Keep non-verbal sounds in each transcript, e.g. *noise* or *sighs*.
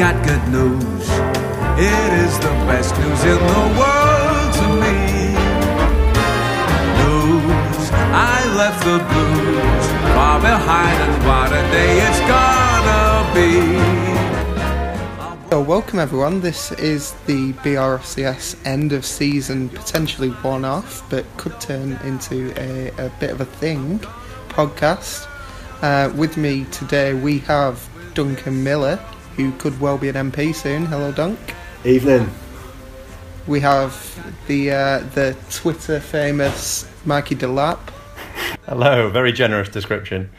got good news. It is the best news in the world to me. News, I left the blues far behind, and what a day it's gonna be. So, welcome everyone. This is the BRFCS end of season, potentially one off, but could turn into a, a bit of a thing podcast. Uh, with me today, we have Duncan Miller, who could well be an MP soon. Hello, Dunk. Evening. We have the uh, the Twitter famous Mikey Delap, Hello, very generous description.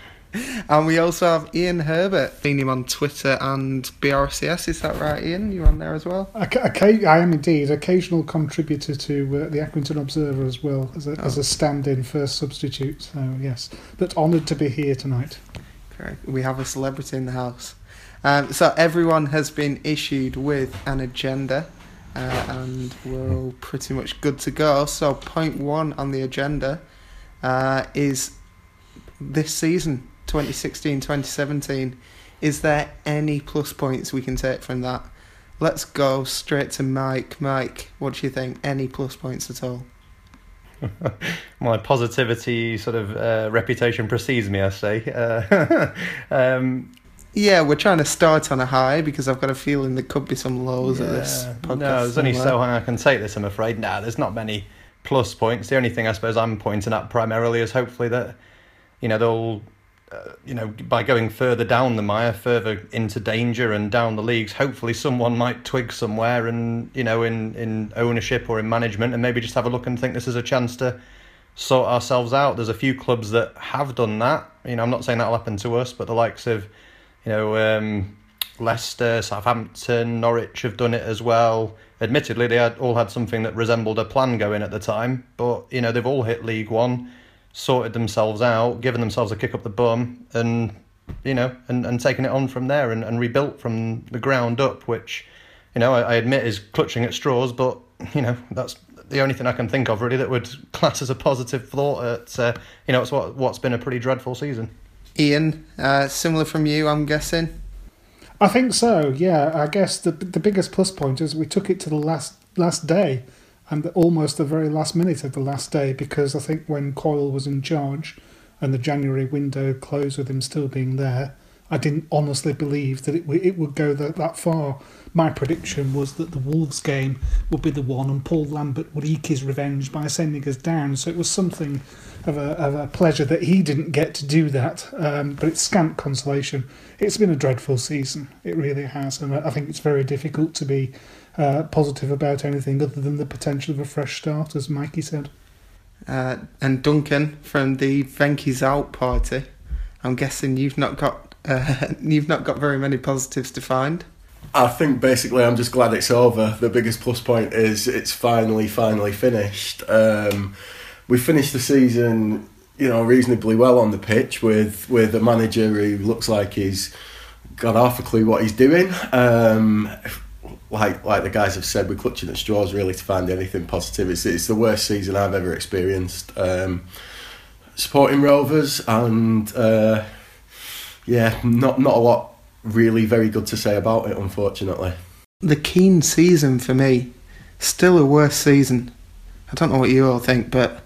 and we also have Ian Herbert. Seen him on Twitter and BRFCS. Is that right, Ian? You're on there as well. Occa- occa- I am indeed occasional contributor to uh, the Accrington Observer as well as a, as a stand-in first substitute. So yes, but honoured to be here tonight. Correct. We have a celebrity in the house. Um, so everyone has been issued with an agenda, uh, and we're pretty much good to go. So point one on the agenda uh, is this season, 2016-2017. Is there any plus points we can take from that? Let's go straight to Mike. Mike, what do you think? Any plus points at all? *laughs* My positivity sort of uh, reputation precedes me, I say. Uh, *laughs* um, Yeah, we're trying to start on a high because I've got a feeling there could be some lows at this yeah. podcast. No, there's only so high I can take this, I'm afraid. Nah, there's not many plus points. The only thing I suppose I'm pointing at primarily is hopefully that, you know, they'll, uh, you know, by going further down the mire, further into danger and down the leagues, hopefully someone might twig somewhere and, you know, in, in ownership or in management and maybe just have a look and think this is a chance to sort ourselves out. There's a few clubs that have done that. You know, I'm not saying that'll happen to us, but the likes of, you know, um, Leicester, Southampton, Norwich have done it as well. Admittedly, they had, all had something that resembled a plan going at the time, but you know they've all hit League One, sorted themselves out, given themselves a kick up the bum, and you know, and, and taken it on from there and, and rebuilt from the ground up, which you know I, I admit is clutching at straws, but you know that's the only thing I can think of really that would *laughs* class as a positive thought. At uh, you know, it's what what's been a pretty dreadful season. Ian, uh, similar from you, I'm guessing. I think so. Yeah, I guess the the biggest plus point is we took it to the last last day, and the, almost the very last minute of the last day because I think when Coyle was in charge, and the January window closed with him still being there, I didn't honestly believe that it w- it would go that that far. My prediction was that the Wolves game would be the one, and Paul Lambert would eke his revenge by sending us down. So it was something of a, of a pleasure that he didn't get to do that. Um, but it's scant consolation. It's been a dreadful season. It really has, and I think it's very difficult to be uh, positive about anything other than the potential of a fresh start, as Mikey said. Uh, and Duncan from the Venky's Out party. I'm guessing you've not got uh, *laughs* you've not got very many positives to find. I think basically I'm just glad it's over. The biggest plus point is it's finally, finally finished. Um, we finished the season, you know, reasonably well on the pitch with with a manager who looks like he's got half a clue what he's doing. Um, like like the guys have said, we're clutching at straws really to find anything positive. It's it's the worst season I've ever experienced. Um, supporting Rovers and uh, yeah, not not a lot really very good to say about it, unfortunately. The Kean season for me, still a worse season. I don't know what you all think, but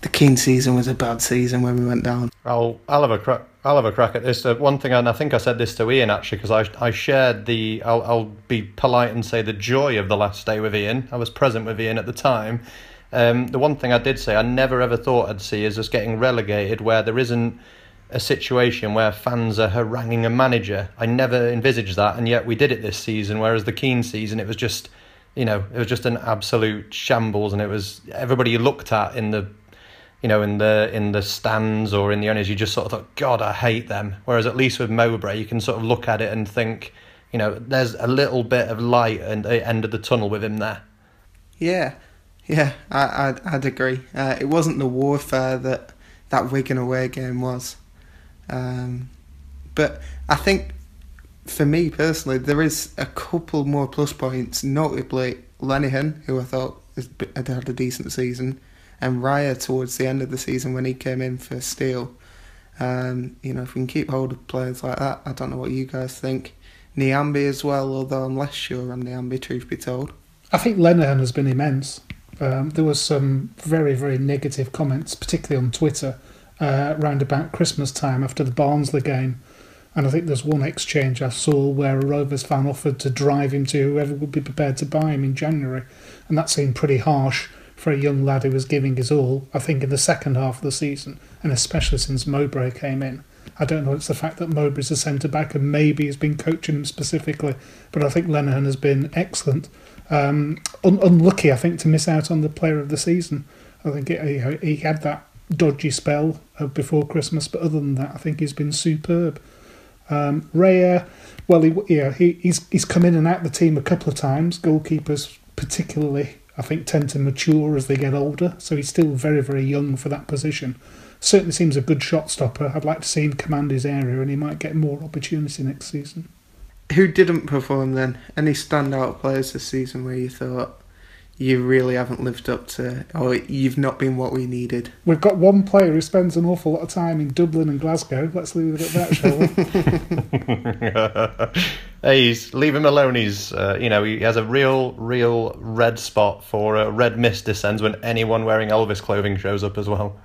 the Kean season was a bad season when we went down. I'll I'll have a crack. I'll have a crack at this. Uh, one thing, and I think I said this to Ian actually, because I I shared the. I'll I'll be polite and say the joy of the last day with Ian. I was present with Ian at the time. Um, the one thing I did say I never ever thought I'd see is us getting relegated where there isn't a situation where fans are haranguing a manager. I never envisaged that, and yet we did it this season. Whereas the Kean season, it was just, you know, it was just an absolute shambles, and it was everybody you looked at in the you know, in the in the stands or in the owners, you just sort of thought, God, I hate them. Whereas at least with Mowbray, you can sort of look at it and think, you know, there's a little bit of light at the end of the tunnel with him there. Yeah, yeah, I, I'd, I'd agree. Uh, it wasn't the warfare that that Wigan away game was. Um, but I think for me personally, there is a couple more plus points, notably Lenihan, who I thought had had a decent season, and Raya towards the end of the season when he came in for Steele. Um, you know, if we can keep hold of players like that, I don't know what you guys think. Nyambe as well, although I'm less sure on Nyambe, truth be told. I think Lenihan has been immense. Um, there was some very, very negative comments, particularly on Twitter, uh, around about Christmas time after the Barnsley game. And I think there's one exchange I saw where a Rovers fan offered to drive him to whoever would be prepared to buy him in January. And that seemed pretty harsh for a young lad who was giving his all, I think, in the second half of the season, and especially since Mowbray came in. I don't know, it's the fact that Mowbray's a centre back and maybe he's been coaching him specifically, but I think Lenihan has been excellent. Um, un- unlucky, I think, to miss out on the player of the season. I think it, he, he had that dodgy spell before Christmas, but other than that, I think he's been superb. Um, Raya, well, he, yeah, he, he's he's come in and out the team a couple of times. Goalkeepers, particularly, I think, tend to mature as they get older. So he's still very, very young for that position certainly seems a good shot stopper. I'd like to see him command his area, and he might get more opportunity next season. Who didn't perform then? Any standout players this season where you thought you really haven't lived up to, or you've not been what we needed? We've got one player who spends an awful lot of time in Dublin and Glasgow. Let's leave it at that, shall we? *laughs* hey, he's, leave him alone. He's, uh, you know, he has a real, real red spot for uh, red mist descends when anyone wearing Elvis clothing shows up as well.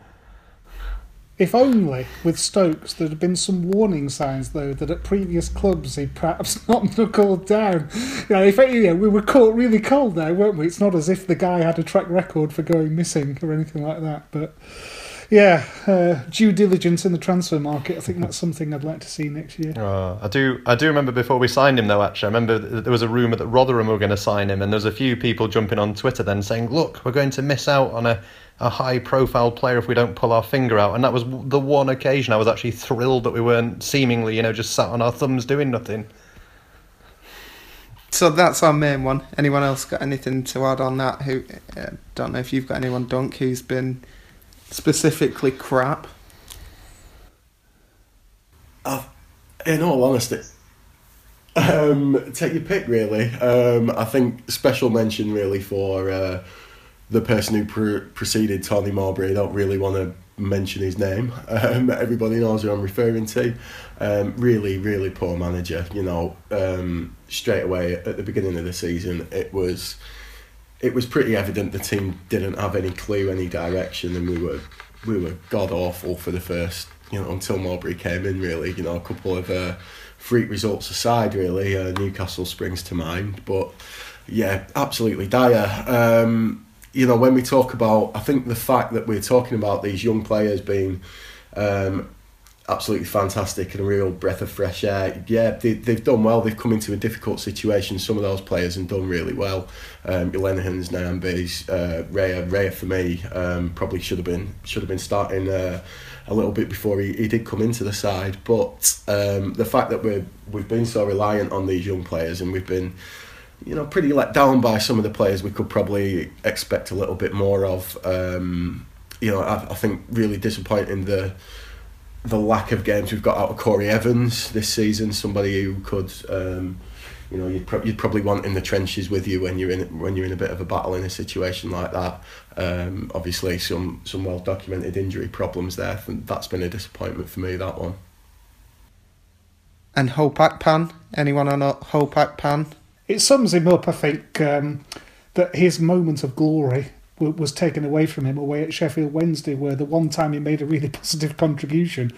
If only with Stokes there had been some warning signs, though, that at previous clubs he'd perhaps *laughs* not knuckled down. You know, if you know, we were caught really cold there, weren't we? It's not as if the guy had a track record for going missing or anything like that. But yeah, uh, due diligence in the transfer market. I think that's something I'd like to see next year. Uh, I do. I do remember before we signed him, though. Actually, I remember there was a rumor that Rotherham were going to sign him, and there was a few people jumping on Twitter then saying, "Look, we're going to miss out on a." a high profile player if we don't pull our finger out. And that was the one occasion I was actually thrilled that we weren't seemingly, you know, just sat on our thumbs doing nothing. So that's our main one. Anyone else got anything to add on that? Who uh, don't know if you've got anyone, Dunk, who's been specifically crap. Uh, in all honesty, um, take your pick. Really, um, I think special mention really for. Uh, the person who pre- preceded Tony Mowbray. I don't really want to mention his name. Um, everybody knows who I'm referring to. Um, really, really poor manager. You know, um, straight away at the beginning of the season, it was it was pretty evident the team didn't have any clue, any direction, and we were we were god awful for the first you know until Mowbray came in. Really, you know, a couple of uh, freak results aside, really, uh, Newcastle springs to mind, but yeah, absolutely dire. Um, you know, when we talk about, I think the fact that we're talking about these young players being um, absolutely fantastic and a real breath of fresh air. Yeah, they, they've done well. They've come into a difficult situation. Some of those players have done really well. Um, Lenihans, Nyambes, uh, Raya, Raya for me um, probably should have been should have been starting uh, a little bit before he, he did come into the side. But um, the fact that we we've been so reliant on these young players and we've been you know, pretty let down by some of the players we could probably expect a little bit more of. Um, you know, I, I think really disappointing the the lack of games we've got out of Corey Evans this season. Somebody who could, um, you know, you'd, pro- you'd probably want in the trenches with you when you're in when you're in a bit of a battle in a situation like that. Um, obviously, some some well documented injury problems there. That's been a disappointment for me. That one. And Hope Akpan, Anyone on Hope Akpan? it sums him up, I think, um, that his moment of glory w- was taken away from him away at Sheffield Wednesday, where the one time he made a really *laughs* positive contribution,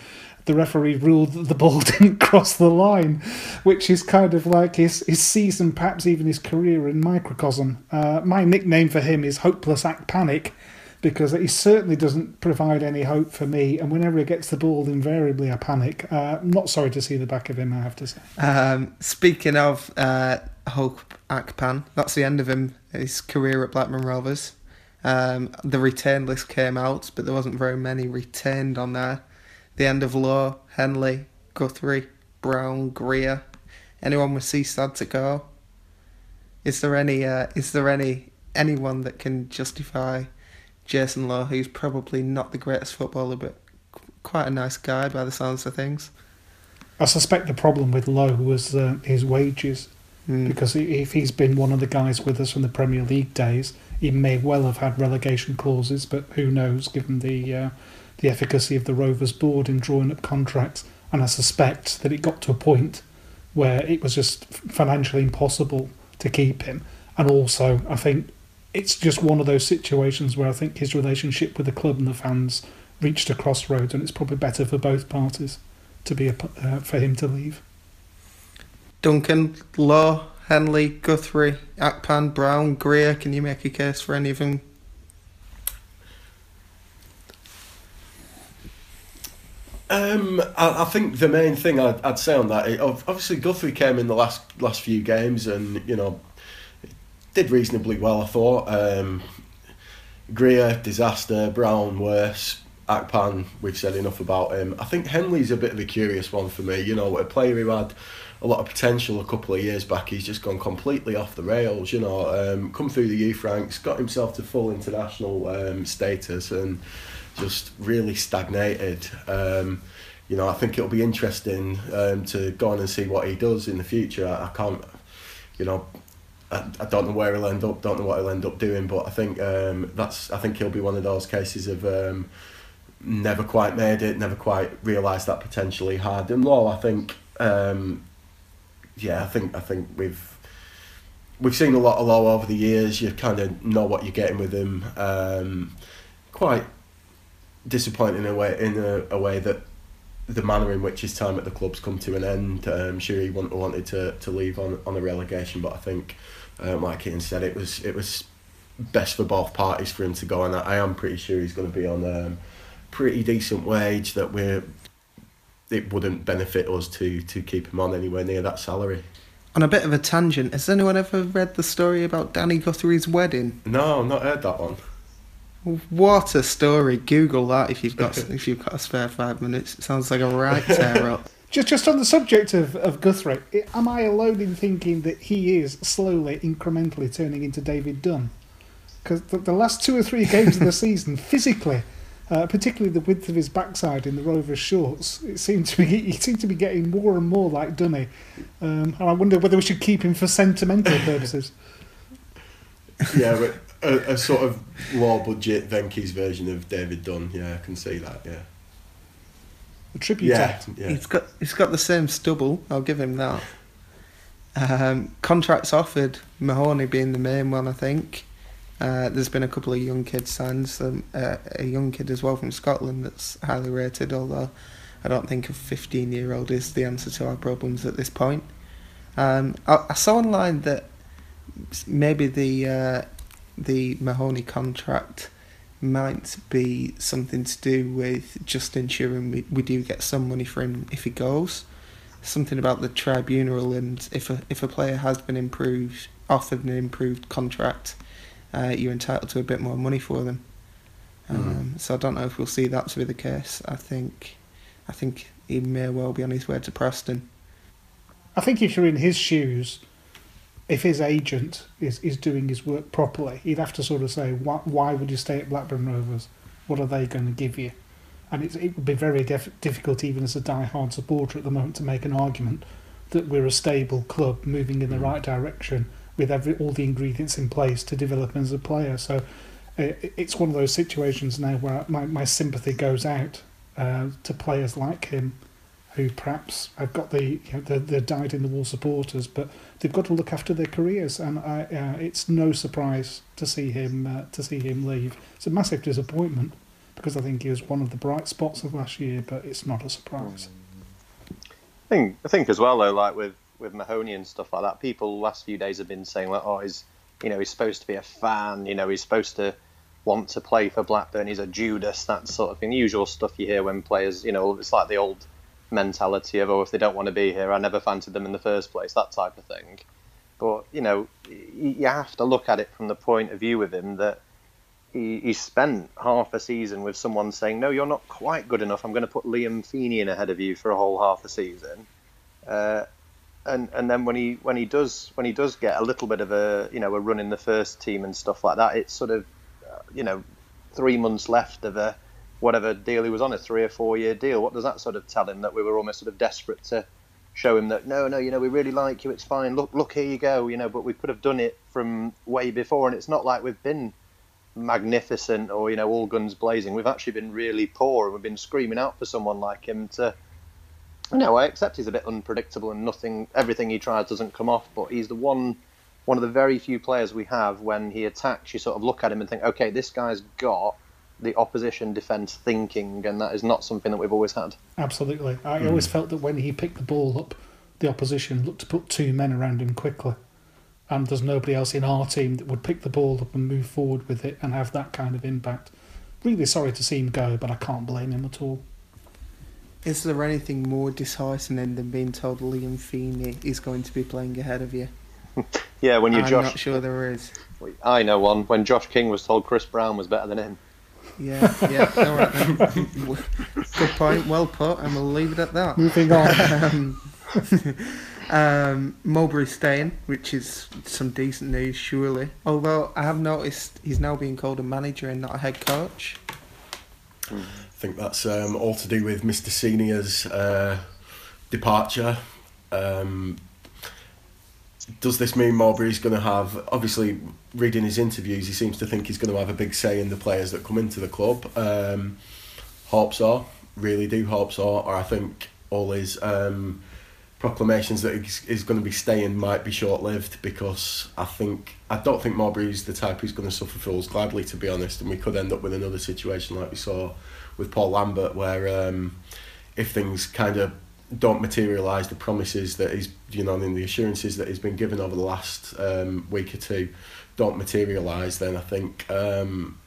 the referee ruled that the ball *laughs* didn't cross the line, which is kind of like his, his season, perhaps even his career in microcosm. Uh, my nickname for him is Hopeless Act Panic because he certainly doesn't provide any hope for me. And whenever he gets the ball, invariably I panic. Uh, I'm not sorry to see the back of him, I have to say. Um, speaking of uh, Hope Akpan. That's the end of him, his career at Blackburn Rovers. Um, the retained list came out, but there wasn't very many retained on there. The end of Lowe, Henley, Guthrie, Brown, Greer. Anyone with Seastad to go? Is there any? Uh, is there any anyone that can justify Jason Lowe, who's probably not the greatest footballer, but quite a nice guy by the sounds of things? I suspect the problem with Lowe was uh, his wages. Mm. Because if he's been one of the guys with us from the Premier League days, he may well have had relegation clauses, but who knows, given the uh, the efficacy of the Rovers board in drawing up contracts. And I suspect that it got to a point where it was just financially impossible to keep him. And also, I think it's just one of those situations where I think his relationship with the club and the fans reached a crossroads, and it's probably better for both parties to be a, uh, for him to leave. Duncan, Lowe, Henley, Guthrie, Akpan, Brown, Greer. Can you make a case for any of them? Um, I, I think the main thing I'd, I'd say on that, obviously Guthrie came in the last last few games and you know did reasonably well. I thought. Um, Greer, disaster. Brown, worse. Akpan, we've said enough about him. I think Henley's a bit of a curious one for me. You know, a player who had a lot of potential a couple of years back. He's just gone completely off the rails. You know, um, come through the youth ranks, got himself to full international um, status, and just really stagnated. Um, you know, I think it'll be interesting um, to go on and see what he does in the future. I, I can't, you know, I, I don't know where he'll end up. Don't know what he'll end up doing. But I think um, that's. I think he'll be one of those cases of um, never quite made it, never quite realised that potential he had. And Lowe, I think, um, yeah, I think I think we've we've seen a lot of Lowe over the years. You kind of know what you're getting with him. Um, quite disappointing in a way in a, a way that the manner in which his time at the club's come to an end. Um, sure, he wanted, wanted to, to leave on on a relegation, but I think, um, like Ian said, it was it was best for both parties for him to go, and I, I am pretty sure he's going to be on a um, pretty decent wage that we're. It wouldn't benefit us to to keep him on anywhere near that salary. On a bit of a tangent, has anyone ever read the story about Danny Guthrie's wedding? No, I've not heard that one. What a story! Google that if you've got if you've got a spare five minutes. It sounds like a right *laughs* tear up. Just, just on the subject of, of Guthrie, am I alone in thinking that he is slowly, incrementally turning into David Dunn? Because the, the, last two or three games of the *laughs* season, physically, uh, particularly the width of his backside in the Rovers shorts, it seemed to be *laughs* he seemed to be getting more and more like Dunny. Um, and I wonder whether we should keep him for sentimental purposes. *laughs* yeah, but a, a, sort of low budget Venky's version of David Dunn. Yeah, I can see that. Yeah. A tribute. Yeah, yeah. He's got he's got the same stubble. I'll give him that. Um, contracts offered. Mahoney being the main one, I think. Uh, there's been a couple of young kids signed. Some, uh, a young kid as well from Scotland that's highly rated. Although I don't think a 15 year old is the answer to our problems at this point. Um, I, I saw online that maybe the uh, the Mahoney contract might be something to do with just ensuring we, we do get some money for him if he goes. Something about the tribunal and if a if a player has been improved offered an improved contract, uh, you're entitled to a bit more money for them. Um, mm-hmm. So I don't know if we'll see that to be the case. I think I think he may well be on his way to Preston. I think if you're in his shoes, if his agent is, is doing his work properly, he'd have to sort of say, why, why would you stay at Blackburn Rovers? What are they going to give you? And it would be very def- difficult, even as a die-hard supporter at the moment, to make an argument that we're a stable club moving in the right direction with every all the ingredients in place to develop as a player. So it, it's one of those situations now where my, my sympathy goes out uh, to players like him who perhaps have got the you know, the, the died in the wall supporters, but they've got to look after their careers, and I, uh, it's no surprise to see him uh, to see him leave. It's a massive disappointment because I think he was one of the bright spots of last year, but it's not a surprise. I think I think as well though, like with with Mahoney and stuff like that, people last few days have been saying like, oh, he's you know he's supposed to be a fan, you know he's supposed to want to play for Blackburn, he's a Judas, that sort of thing. The usual stuff you hear when players, you know, it's like the old mentality of oh if they don't want to be here I never fancied them in the first place that type of thing but you know you have to look at it from the point of view with him that he, he spent half a season with someone saying no you're not quite good enough I'm going to put Liam Feeney in ahead of you for a whole half a season uh, and and then when he when he does when he does get a little bit of a you know a run in the first team and stuff like that it's sort of uh, you know three months left of a whatever deal he was on, a three or four year deal. What does that sort of tell him? That we were almost sort of desperate to show him that no, no, you know, we really like you. It's fine. Look, look, here you go. You know, but we could have done it from way before, and it's not like we've been magnificent or you know all guns blazing. We've actually been really poor, and we've been screaming out for someone like him to No, I accept he's a bit unpredictable and nothing, everything he tries doesn't come off. But he's the one, one of the very few players we have when he attacks, you sort of look at him and think, okay, this guy's got the opposition defence thinking, and that is not something that we've always had. Absolutely. I hmm. always felt that when he picked the ball up, the opposition looked to put two men around him quickly. And there's nobody else in our team that would pick the ball up and move forward with it and have that kind of impact. Really sorry to see him go, but I can't blame him at all. Is there anything more disheartening than being told Liam Feeney is going to be playing ahead of you? *laughs* Yeah, when you're I'm Josh, not sure there is. I know one. When Josh King was told Chris Brown was better than him. Yeah, yeah, all right then. Good point, well put, and we'll leave it at that. Moving on. um, *laughs* um, Mowbray staying, which is some decent news, surely. Although I have noticed he's now being called a manager and not a head coach. I think that's um, all to do with Mr. Senior's uh, departure. Um, does this mean Mowbray's going to have? Obviously, reading his interviews, he seems to think he's going to have a big say in the players that come into the club. Um, hope so, really do hope so. Or I think all his um, proclamations that he's, he's going to be staying might be short lived because I think I don't think Mowbray's the type who's going to suffer fools gladly, to be honest. And we could end up with another situation like we saw with Paul Lambert, where um, if things kind of don't materialise the promises that he's you know and the assurances that he's been given over the last um, week or two don't materialise then I think um,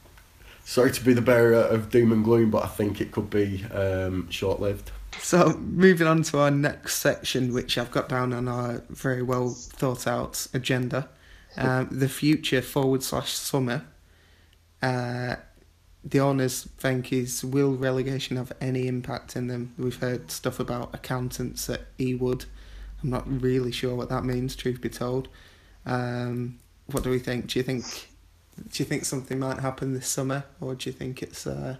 sorry to be the bearer of doom and gloom but I think it could be um, short lived So, moving on to our next section, which I've got down on our very well thought out agenda um, the future forward slash summer. Uh, the owners think is will relegation have any impact in them? We've heard stuff about accountants at Ewood. I'm not really sure what that means, truth be told. Um, what do we think? Do you think do you think something might happen this summer, or do you think it's uh,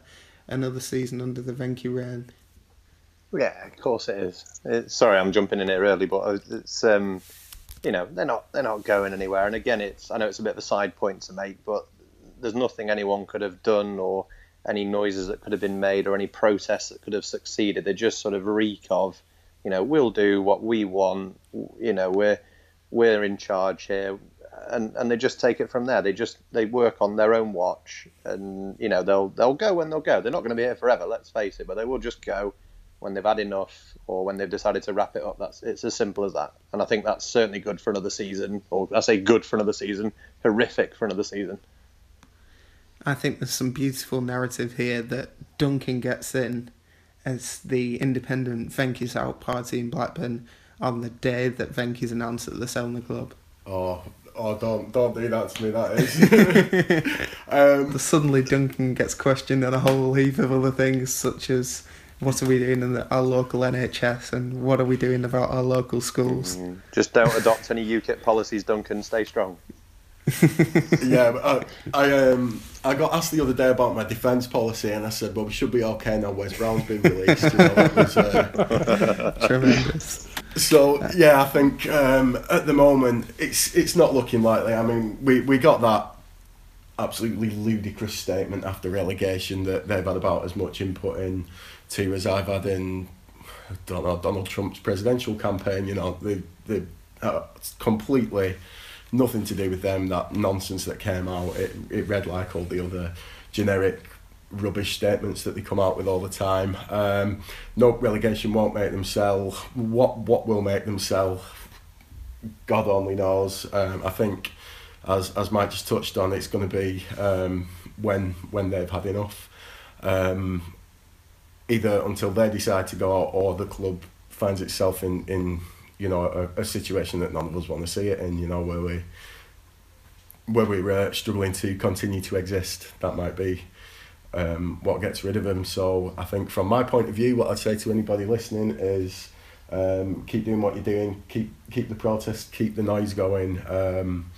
another season under the Venky reign? Yeah, of course it is. It's, sorry, I'm jumping in here early, but it's um, you know they're not they're not going anywhere. And again, it's I know it's a bit of a side point to make, but there's nothing anyone could have done or any noises that could have been made or any protests that could have succeeded. They just sort of reek of, you know, we'll do what we want. You know, we're we're in charge here, and and they just take it from there. They just they work on their own watch, and you know they'll they'll go when they'll go. They're not going to be here forever. Let's face it, but they will just go when they've had enough or when they've decided to wrap it up. That's it's as simple as that. And I think that's certainly good for another season, or I say good for another season, horrific for another season. I think there's some beautiful narrative here that Duncan gets in as the independent Venky's out party in Blackburn on the day that Venky's announced that they're selling the club. oh oh don't don't do that to me that is *laughs* *laughs* um, But suddenly Duncan gets questioned on a whole heap of other things, such as what are we doing in the, our local NHS and what are we doing about our local schools. Just don't adopt any UKIP policies, Duncan. Stay strong. *laughs* yeah, but I, I um I got asked the other day about my defence policy, and I said, "Well, we should be okay now. Wes Brown's been released." You know, was, uh, *laughs* Tremendous. so yeah, I think um, at the moment it's it's not looking likely. I mean, we, we got that absolutely ludicrous statement after relegation that they've had about as much input in to as I've had in know Donald Trump's presidential campaign. You know, they they uh, completely nothing to do with them. That nonsense that came out, it it read like all the other generic rubbish statements that they come out with all the time. Um, no relegation won't make them sell. What what will make them sell? God only knows. Um, I think, as as Mike just touched on, it's going to be um, when when they've had enough. Um, either until they decide to go out or the club finds itself in in you know a, a situation that none of us want to see it in. You know where we where we're uh, struggling to continue to exist. That might be um, what gets rid of them. So I think from my point of view, what I'd say to anybody listening is um, keep doing what you're doing, keep keep the protest, keep the noise going. Um,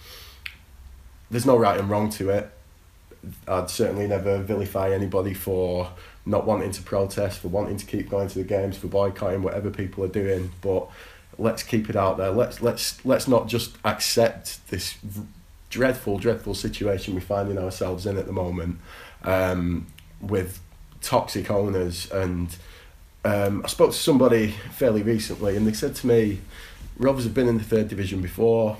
there's no right and wrong to it. I'd certainly never vilify anybody for not wanting to protest, for wanting to keep going to the games, for boycotting whatever people are doing. But let's keep it out there. Let's let's let's not just accept this dreadful, dreadful situation we're finding ourselves in at the moment, um, with toxic owners and um, I spoke to somebody fairly recently, and they said to me, "Rovers have been in the third division before.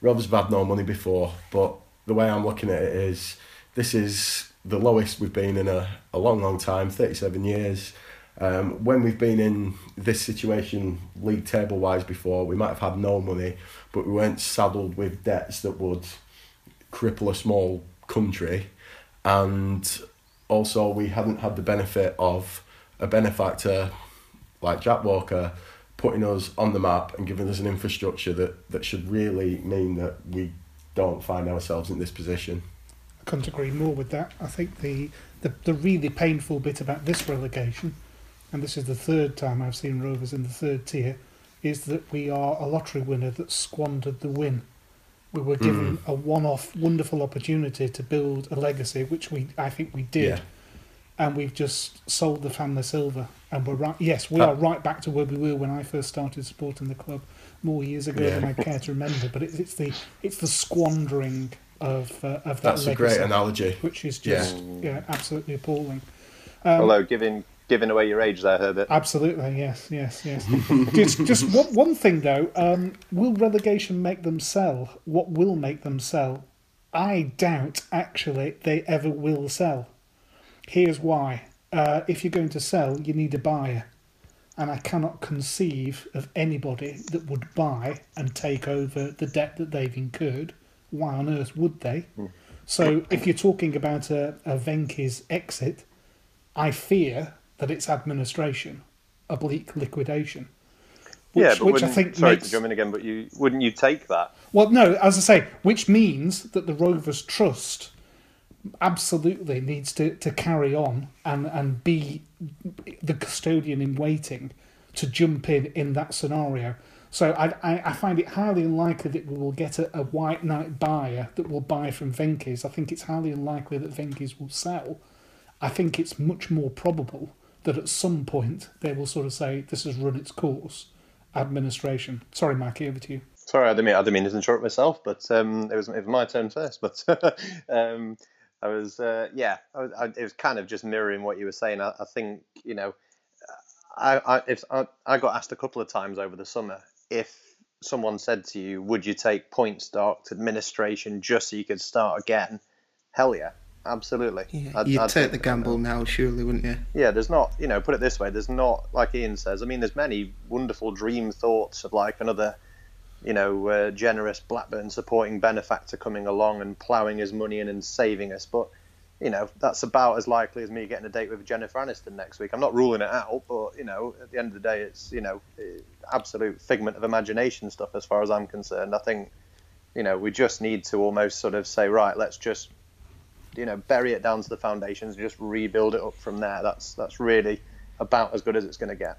Rovers have had no money before, but the way I'm looking at it is, this is the lowest we've been in a, a long, long time, 37 years." Um, when we've been in this situation league table wise before, we might have had no money, but we weren't saddled with debts that would cripple a small country, and also we hadn't had the benefit of a benefactor like Jack Walker putting us on the map and giving us an infrastructure that, that should really mean that we don't find ourselves in this position. Couldn't agree more with that. I think the, the, the really painful bit about this relegation, and this is the third time I've seen Rovers in the third tier, is that we are a lottery winner that squandered the win. We were given a one-off wonderful opportunity to build a legacy, which we I think we did, Yeah. and we've just sold the family silver. And we're right. Yes, we Uh, are right back to where we were when I first started supporting the club more years ago Yeah. than I care to remember. But it's, it's the it's the squandering of uh, of that That's a great analogy. which is Yeah. just yeah, absolutely appalling. Um, Although giving giving away your age there, Herbert. Absolutely, yes, yes, yes. *laughs* just just one, one thing though, um, will relegation make them sell? What will make them sell? I doubt actually they ever will sell. Here's why: uh, if you're going to sell, you need a buyer, and I cannot conceive of anybody that would buy and take over the debt that they've incurred. Why on earth would they? Hmm. So, if you're talking about a, a Venky's exit, I fear that it's administration, oblique liquidation. Which, yeah, but which I think sorry makes, to jump in again, but you wouldn't you take that? well, no, as I say, which means that the Rovers Trust absolutely needs to, to carry on and, and be the custodian in waiting to jump in in that scenario. So I, I, I find it highly unlikely that we will get a, a white knight buyer that will buy from Venky's. I think it's highly unlikely that Venky's will sell. I think it's much more probable that at some point they will sort of say, this has run its course. Administration. Sorry, Mikey, over to you. Sorry, I didn't mean, I didn't mean to interrupt myself, but um, it was it was my turn first. But *laughs* um, I was uh, yeah, I was, I, it was kind of just mirroring what you were saying. I, I think you know, I I, if I I got asked a couple of times over the summer if someone said to you, "Would you take point stock administration just so you could start again?" Hell yeah, absolutely. Yeah, I'd- you'd I'd take take the gamble now, surely, wouldn't you? Yeah, there's not, you know, put it this way, there's not, like Ian says, I mean, there's many wonderful dream thoughts of like another, you know, uh, generous Blackburn supporting benefactor coming along and ploughing his money in and saving us. But, you know, that's about as likely as me getting a date with Jennifer Aniston next week. I'm not ruling it out, but, you know, at the end of the day, it's, you know, eh, absolute figment of imagination stuff as far as I'm concerned. I think, you know, we just need to almost sort of say, right, let's just you know bury it down to the foundations and just rebuild it up from there. That's that's really about as good as it's going to get.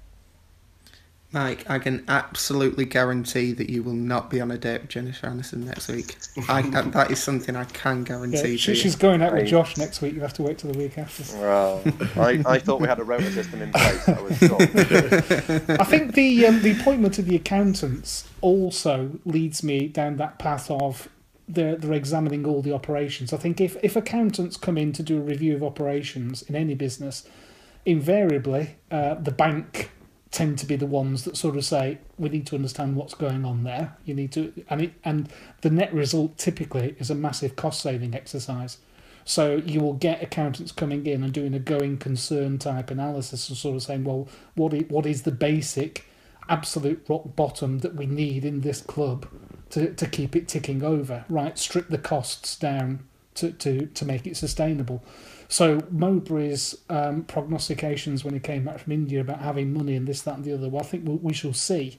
Mike, I can absolutely guarantee that you will not be on a date with Jennifer Aniston next week. I, I, *laughs* that is something I can guarantee Yeah, to she, you. she's going out with Josh next week. You have to wait till the week after. Well, I, I thought we had a rota system in place. I was told. *laughs* I think the um, the appointment of the accountants also leads me down that path of they're, they're examining all the operations. I think if, if accountants come in to do a review of operations in any business, invariably uh, the bank tend to be the ones that sort of say we need to understand what's going on there. You need to and it, and the net result typically is a massive cost saving exercise. So you will get accountants coming in and doing a going concern type analysis and sort of saying, well, what is, what is the basic, absolute rock bottom that we need in this club to, to keep it ticking over? Right, strip the costs down to, to, to make it sustainable. So Mowbray's um, prognostications when he came back from India about having money and this, that, and the other, well, I think we shall see.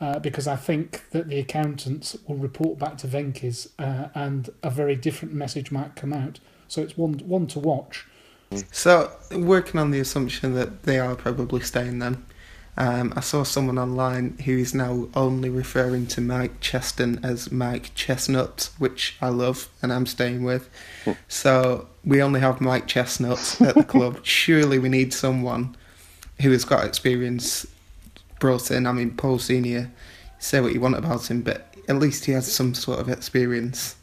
Uh, because I think that the accountants will report back to Venky's uh, and a very different message might come out. So it's one one to watch. So, working on the assumption that they are probably staying then, um, I saw someone online who is now only referring to Mike Cheston as Mike Chestnut, which I love and I'm staying with. so, we only have Mike Chestnut at the club. *laughs* Surely we need someone who has got experience brought in. I mean, Paul Senior, say what you want about him, but at least he has some sort of experience.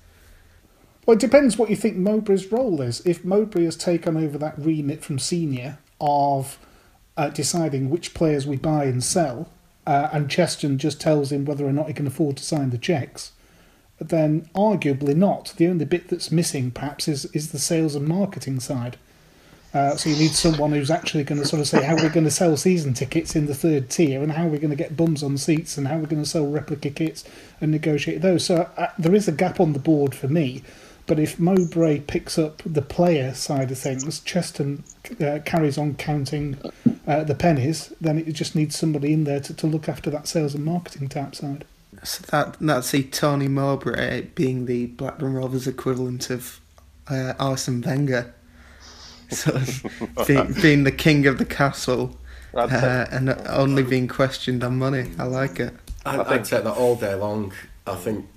Well, it depends what you think Mowbray's role is. If Mowbray has taken over that remit from senior of uh, deciding which players we buy and sell, uh, and Cheston just tells him whether or not he can afford to sign the checks, then arguably not. The only bit that's missing, perhaps, is, is the sales and marketing side. Uh, so you need someone who's actually going to sort of say how we're going to sell season tickets in the third tier and how we're going to get bums on seats and how we're going to sell replica kits and negotiate those. So uh, there is a gap on the board for me. But if Mowbray picks up the player side of things, Cheston uh, carries on counting uh, the pennies, then it just needs somebody in there to, to look after that sales and marketing type side. So that that's see Tony Mowbray being the Blackburn Rovers equivalent of uh, Arsene Wenger, *laughs* sort of being, being the king of the castle, uh, and only being questioned on money. I like it. I'd, I'd take that all day long. I think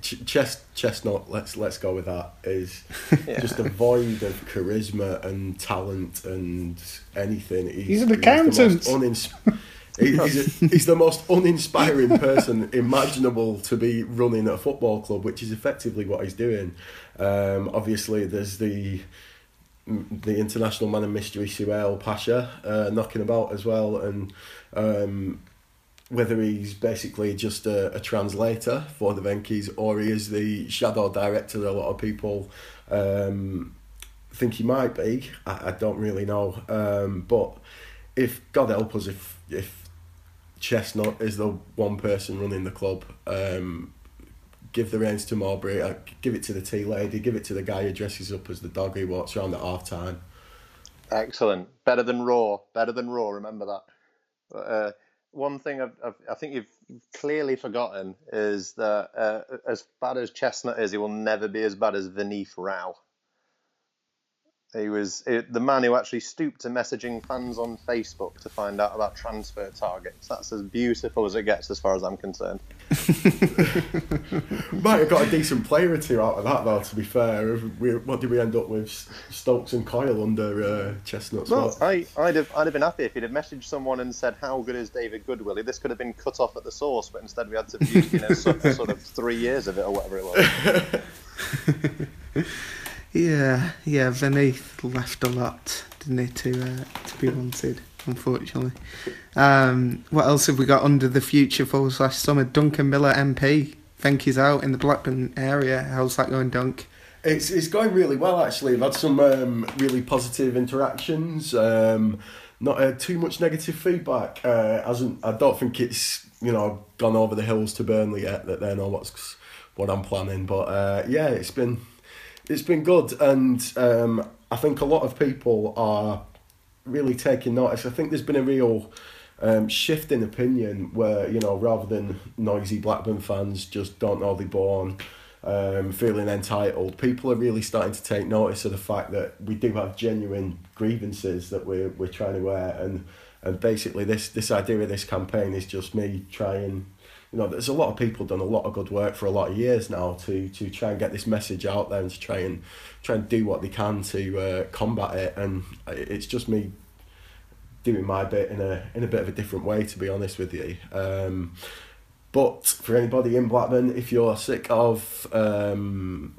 Ch- Chest, Chestnut. Let's let's go with that. Is *laughs* Yeah. just void of charisma and talent and anything. He's, He's an accountant. most unins- he- he's, a- he's the most uninspiring *laughs* person imaginable to be running a football club, which is effectively what he's doing. Um, obviously, there's the the international man of mystery Suel Pasha uh, knocking about as well, and um, whether he's basically just a, a translator for the Venkies or he is the shadow director that a lot of people um, think he might be. I, I don't really know. Um, but if God help us, if if Chestnut is the one person running the club, um, give the reins to Mowbray, uh, give it to the tea lady, give it to the guy who dresses up as the dog who walks around at half time. Excellent. Better than Raw. Better than Raw. Remember that. Uh, one thing I've, I've, I think you've clearly forgotten is that uh, as bad as Chestnut is, he will never be as bad as Vineeth Rao. He was it, the man who actually stooped to messaging fans on Facebook to find out about transfer targets. That's as beautiful as it gets, as far as I'm concerned. *laughs* Might have got a decent player or two out of that, though. To be fair, we, what did we end up with? Stokes and Coyle under uh, Chestnut's Well. I, I'd have, I'd have been happy if he'd have messaged someone and said, "How good is David Goodwillie?" This could have been cut off at the source, but instead we had to view, you know, sort, sort of three years of it or whatever it was. *laughs* Yeah, yeah. Beneath left a lot, didn't he, to uh, to be wanted, unfortunately. Um, what else have we got under the future forward slash summer? Duncan Miller MP. Think he's out in the Blackburn area. How's that going, Dunk? It's it's going really well actually. I've had some um, really positive interactions. Um, not uh, too much negative feedback. Uh, hasn't I don't think it's you know gone over the hills to Burnley yet that they know what's what I'm planning. But uh, yeah, it's been it's been good, and um, I think a lot of people are really taking notice. I think there's been a real um, shift in opinion where you know rather than noisy Blackburn fans just don't know they're born, um, feeling entitled, people are really starting to take notice of the fact that we do have genuine grievances that we're we're trying to wear and and basically this this idea of this campaign is just me trying you know, there's a lot of people done a lot of good work for a lot of years now to to try and get this message out there and to try and try and do what they can to uh, combat it. And it's just me doing my bit in a in a bit of a different way, to be honest with you. Um, but for anybody in Blackburn, if you're sick of um,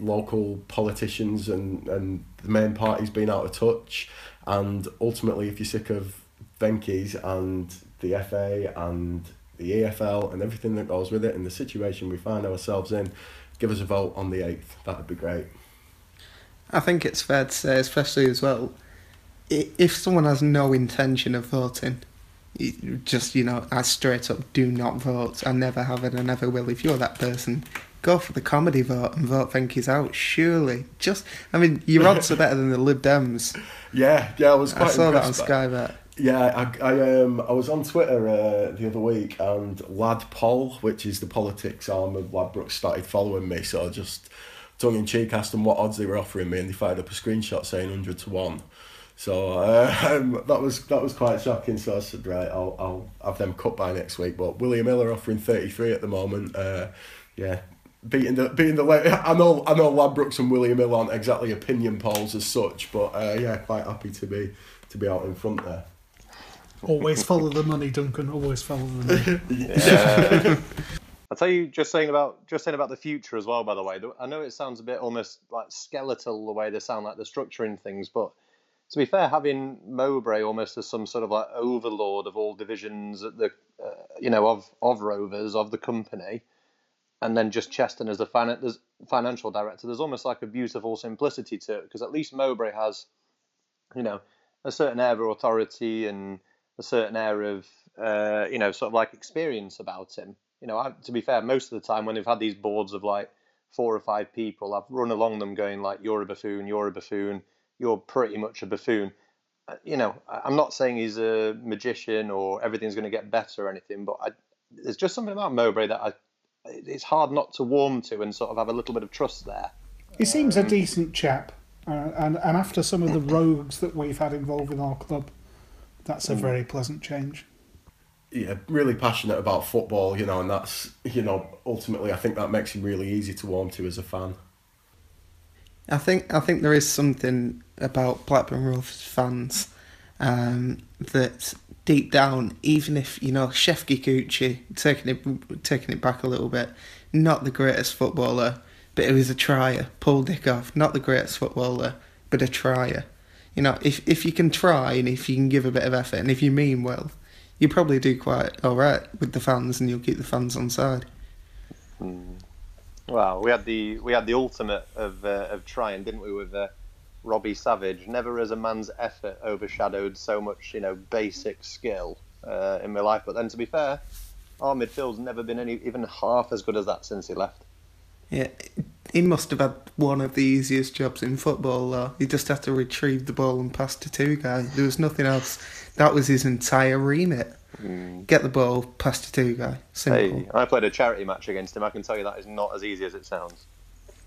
local politicians and, and the main parties being out of touch, and ultimately if you're sick of Venkies and the FA and the EFL and everything that goes with it and the situation we find ourselves in, give us a vote on the 8th. That'd be great. I think it's fair to say, especially as well, if someone has no intention of voting, just you know, I straight up do not vote. I never have it, I never will. If you're that person, go for the comedy vote and vote Venky's out. Surely, just I mean, your odds are better than the Lib Dems. *laughs* Yeah, yeah, I was quite I saw that on Sky Bet. Yeah, I, I um I was on Twitter uh, the other week and Lad Poll, which is the politics arm of Ladbrokes, started following me. So I just tongue in cheek asked them what odds they were offering me, and they fired up a screenshot saying hundred to one. So uh, *laughs* um, that was that was quite shocking. So I said, right, I'll I'll have them cut by next week. But William Miller offering thirty three at the moment. Uh, yeah. Beating the beating the I know I know Ladbrokes and William Hill aren't exactly opinion polls as such, but uh, yeah, quite happy to be to be out in front there. Always follow the money, Duncan. Always follow the money. Yeah. *laughs* I'll tell you, just saying about just saying about the future as well. By the way, I know it sounds a bit almost like skeletal the way they sound, like they're structuring things, but to be fair, having Mowbray almost as some sort of like overlord of all divisions at the, uh, you know, of of Rovers of the company, and then just Cheston as the fin- financial director, there's almost like a beautiful simplicity to it because at least Mowbray has, you know, a certain air of authority and a certain air of, uh, you know, sort of like experience about him. You know, I, to be fair, most of the time when they've had these boards of like four or five people, I've run along them going like, "You're a buffoon, you're a buffoon." you're pretty much a buffoon. Uh, you know, I'm not saying he's a magician or everything's going to get better or anything, but I, there's just something about Mowbray that I, it's hard not to warm to and sort of have a little bit of trust there. He seems a decent chap, uh, and and after some of the rogues that we've had involved in our club, that's a mm. very pleasant change. Yeah, really passionate about football, you know, and that's you know ultimately I think that makes him really easy to warm to as a fan. I think I think there is something about Blackburn Rovers fans um, that deep down, even if you know Chef Gikuchi taking it taking it back a little bit, not the greatest footballer, but he was a trier. Paul Dickov, not the greatest footballer, but a trier. You know, if if you can try and if you can give a bit of effort and if you mean well, you probably do quite all right with the fans, and you'll keep the fans on side. Mm. Well, we had the we had the ultimate of uh, of trying, didn't we, with uh, Robbie Savage? Never has a man's effort overshadowed so much, you know, basic skill uh, in my life. But then, to be fair, our midfield's never been any even half as good as that since he left. Yeah, he must have had one of the easiest jobs in football. Though he just had to retrieve the ball and pass to two guys. There was nothing else. That was his entire remit. Mm. Get the ball, pass to Tugay. Simple. Hey, I played a charity match against him. I can tell you that is not as easy as it sounds.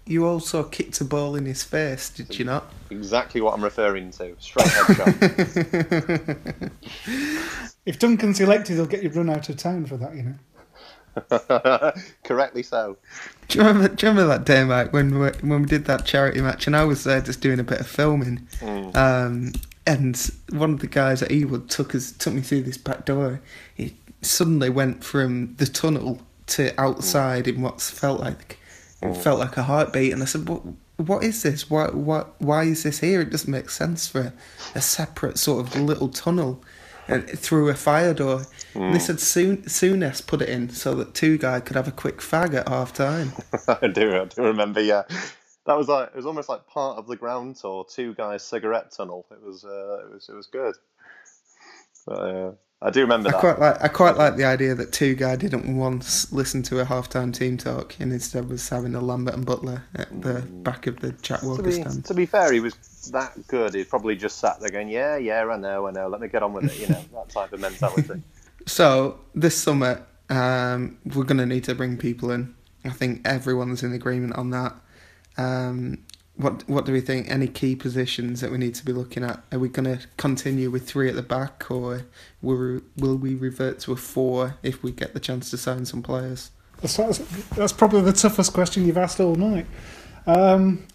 You also kicked a ball in his face, did you not? Exactly what I'm referring to. Straight headshot. *laughs* if Duncan's elected, he'll get you run out of town for that, you know. *laughs* Correctly so. Do you, remember, do you remember that day, Mike, when we, when we did that charity match and I was there just doing a bit of filming? Mm. Um, and one of the guys at Ewood took us took me through this back door. He suddenly went from the tunnel to outside in what felt like it felt like a heartbeat, and I said, "What? What is this? Why? Why? Why is this here? It doesn't make sense for a separate sort of little tunnel." And through a fire door. Mm. They said soon Souness put it in so that Tugay could have a quick fag at half time. *laughs* I do, I do remember. Yeah, that was like it was almost like part of the ground tour. Tugay's cigarette tunnel. It was uh, it was it was good. But, uh, I do remember I that. Quite like, I quite like the idea that Tugay didn't once listen to a halftime team talk and instead was having a Lambert and Butler at the back of the Jack Walker to be, stand. To be fair, he was that good. He probably just sat there going, "Yeah, yeah, I know, I know. Let me get on with it." You know, that type of mentality. *laughs* so this summer, um, we're going to need to bring people in. I think everyone's in agreement on that. Um, what what do we think? Any key positions that we need to be looking at? Are we going to continue with three at the back, or will will we revert to a four if we get the chance to sign some players? That's, that's probably the toughest question you've asked all night. Um,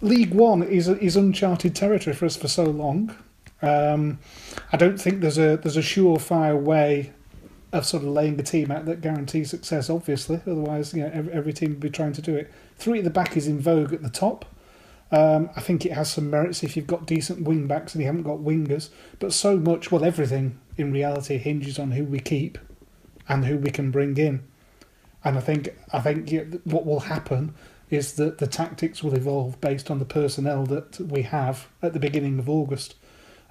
League One is is uncharted territory for us for so long. Um, I don't think there's a there's a surefire way of sort of laying a team out that guarantees success. Obviously, otherwise, you know, every, every team would be trying to do it. Three at the back is in vogue at the top. Um, I think it has some merits if you've got decent wing backs and you haven't got wingers. But so much, well, everything in reality hinges on who we keep and who we can bring in. And I think I think what will happen is that the tactics will evolve based on the personnel that we have at the beginning of August.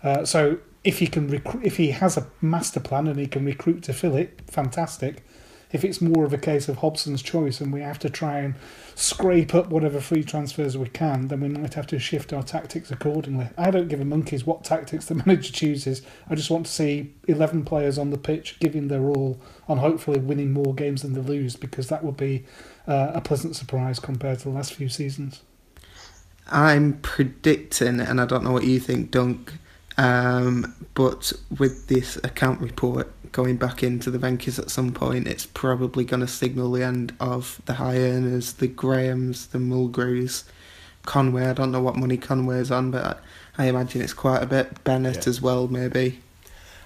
Uh, so if he can recruit, if he has a master plan and he can recruit to fill it, fantastic. If it's more of a case of Hobson's choice and we have to try and scrape up whatever free transfers we can, then we might have to shift our tactics accordingly. I don't give a monkey's what tactics the *laughs* manager chooses. I just want to see 11 players on the pitch giving their all on hopefully winning more games than they lose because that would be uh, a pleasant surprise compared to the last few seasons. I'm predicting, and I don't know what you think, Dunk, um, but with this account report going back into the Venky's at some point, it's probably going to signal the end of the high earners, the Grahams, the Mulgrews, Conway. I don't know what money Conway's on, but I, I imagine it's quite a bit. Bennett yeah. as well, maybe.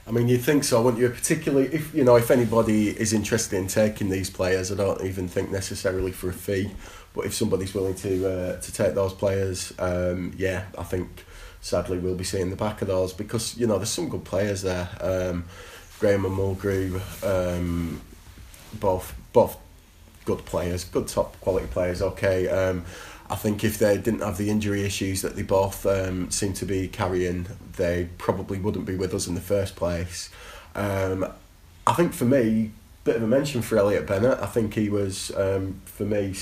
I mean, you'd think so, wouldn't you? Particularly if you know if anybody is interested in taking these players. I don't even think necessarily for a fee, but if somebody's willing to uh, to take those players, um, yeah, I think sadly we'll be seeing the back of those because you know there's some good players there. Um, Graham and Mulgrew, um, both both good players, good top quality players. Okay, um, I think if they didn't have the injury issues that they both um, seem to be carrying, they probably wouldn't be with us in the first place. Um, I think for me, bit of a mention for Elliot Bennett. I think he was um, for me,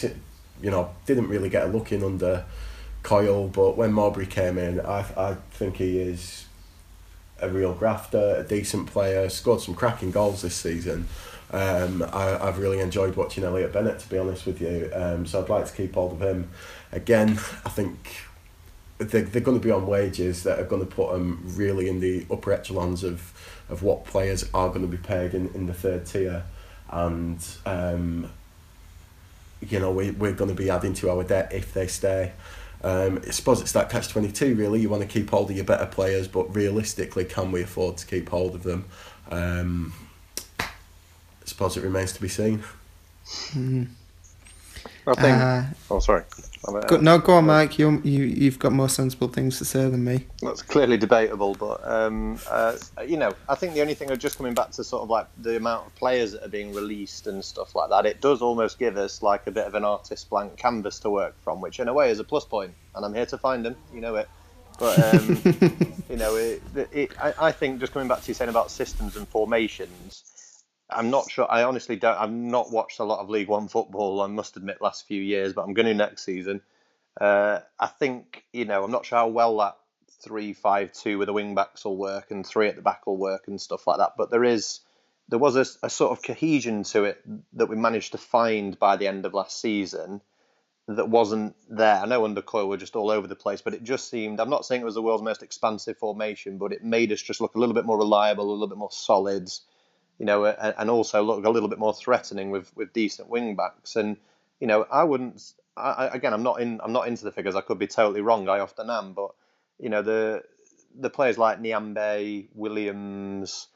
you know, didn't really get a look in under Coyle, but when Mowbray came in, I I think he is a real grafter, a decent player, scored some cracking goals this season. Um, I, I've really enjoyed watching Elliot Bennett, to be honest with you. Um, so I'd like to keep hold of him. Again, I think they're, they're going to be on wages that are going to put them really in the upper echelons of, of what players are going to be paid in, in the third tier. And, um, you know, we, we're going to be adding to our debt if they stay. Um, I suppose it's that catch 22 really. You want to keep hold of your better players, but realistically, can we afford to keep hold of them? Um, I suppose it remains to be seen. Mm. I think. Uh, oh, sorry. Go, no, go on, Mike. You you you've got more sensible things to say than me. That's clearly debatable, but um, uh, you know, I think the only thing, just coming back to sort of like the amount of players that are being released and stuff like that, it does almost give us like a bit of an artist blank canvas to work from, which in a way is a plus point, and I'm here to find them. You know it. But um, *laughs* you know, it, it, I, I think just coming back to you saying about systems and formations, I'm not sure. I honestly don't. I've not watched a lot of League One football. I must admit, last few years, but I'm going to next season. Uh, I think you know. I'm not sure how well that three-five-two with the wing backs will work and three at the back will work and stuff like that. But there is there was a, a sort of cohesion to it that we managed to find by the end of last season that wasn't there. I know under Coyle we're just all over the place, but it just seemed. I'm not saying it was the world's most expansive formation, but it made us just look a little bit more reliable, a little bit more solid you know, and also look a little bit more threatening with, with decent wing backs. And you know, I wouldn't. I, again, I'm not in. I'm not into the figures. I could be totally wrong. I often am, but you know, the the players like Nyambe, Williams,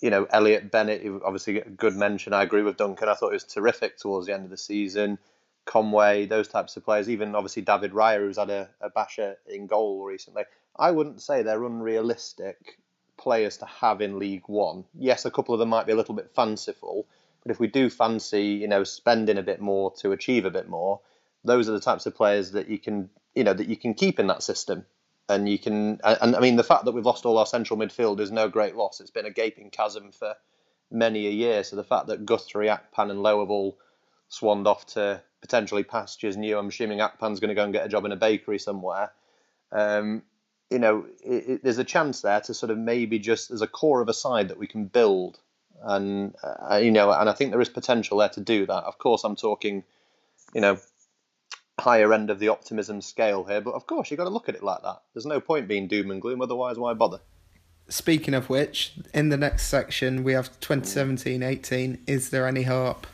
you know, Elliot Bennett, obviously a good mention. I agree with Duncan. I thought it was terrific towards the end of the season. Conway, those types of players, even obviously David Raya, who's had a, a basher in goal recently. I wouldn't say they're unrealistic players to have in League One. Yes, a couple of them might be a little bit fanciful, but if we do fancy, you know, spending a bit more to achieve a bit more, those are the types of players that you can, you know, that you can keep in that system. And you can, and I mean, the fact that we've lost all our central midfield is no great loss. It's been a gaping chasm for many a year. So the fact that Guthrie, Akpan, and Lowe have all swanned off to potentially pastures new, I'm assuming Akpan's going to go and get a job in a bakery somewhere. Um, you know, it, it, there's a chance there to sort of maybe just as a core of a side that we can build, and uh, you know, and I think there is potential there to do that. Of course, I'm talking, you know, higher end of the optimism scale here, but of course you've got to look at it like that. There's no point being doom and gloom, otherwise, why bother? Speaking of which, in the next section we have 2017-18. Is there any hope?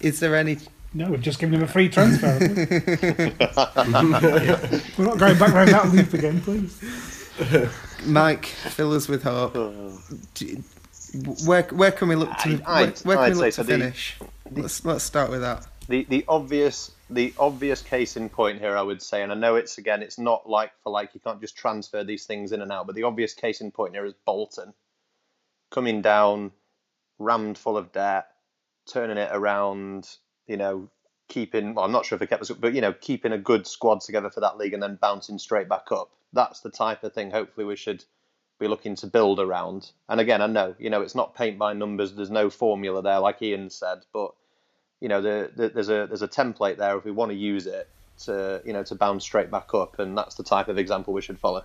Is there any no, we've just given him a free transfer. we? *laughs* We're not going back around that loop again, please. Mike, fill us with hope. Where where can we look to? I, where, where, can I'd we look to finish? The, let's let's start with that. The the obvious the obvious case in point here, I would say, and I know it's again, it's not like for like. You can't just transfer these things in and out. But the obvious case in point here is Bolton coming down, rammed full of debt, turning it around you know, keeping well, I'm not sure if they kept us, but you know, keeping a good squad together for that league and then bouncing straight back up. That's the type of thing. Hopefully, we should be looking to build around. And again, I know you know it's not paint by numbers. There's no formula there, like Ian said, but you know, the, the, there's a there's a template there if we want to use it to you know to bounce straight back up, and that's the type of example we should follow.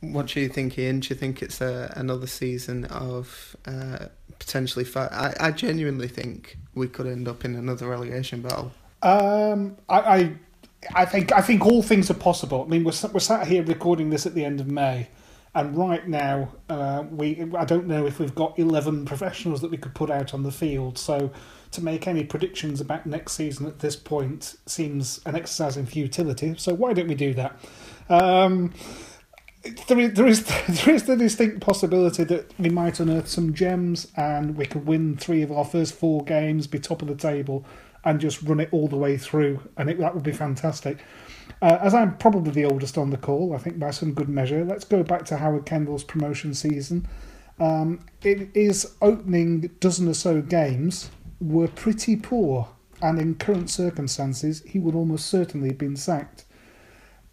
What do you think, Ian? Do you think it's a, another season of uh, potentially? I, I genuinely think we could end up in another relegation battle. Um, I, I, I think I think all things are possible. I mean, we're we're sat here recording this at the end of May, and right now uh, we I don't know if we've got eleven professionals that we could put out on the field. So to make any predictions about next season at this point seems an exercise in futility. So why don't we do that? Um, there is, there is *laughs* there is the distinct possibility that we might unearth some gems and we could win three of our first four games, be top of the table, and just run it all the way through, and it, that would be fantastic. Uh, as I'm probably the oldest on the call, I think by some good measure, let's go back to Howard Kendall's promotion season. Um, it is opening dozen or so games were pretty poor, and in current circumstances, he would almost certainly have been sacked.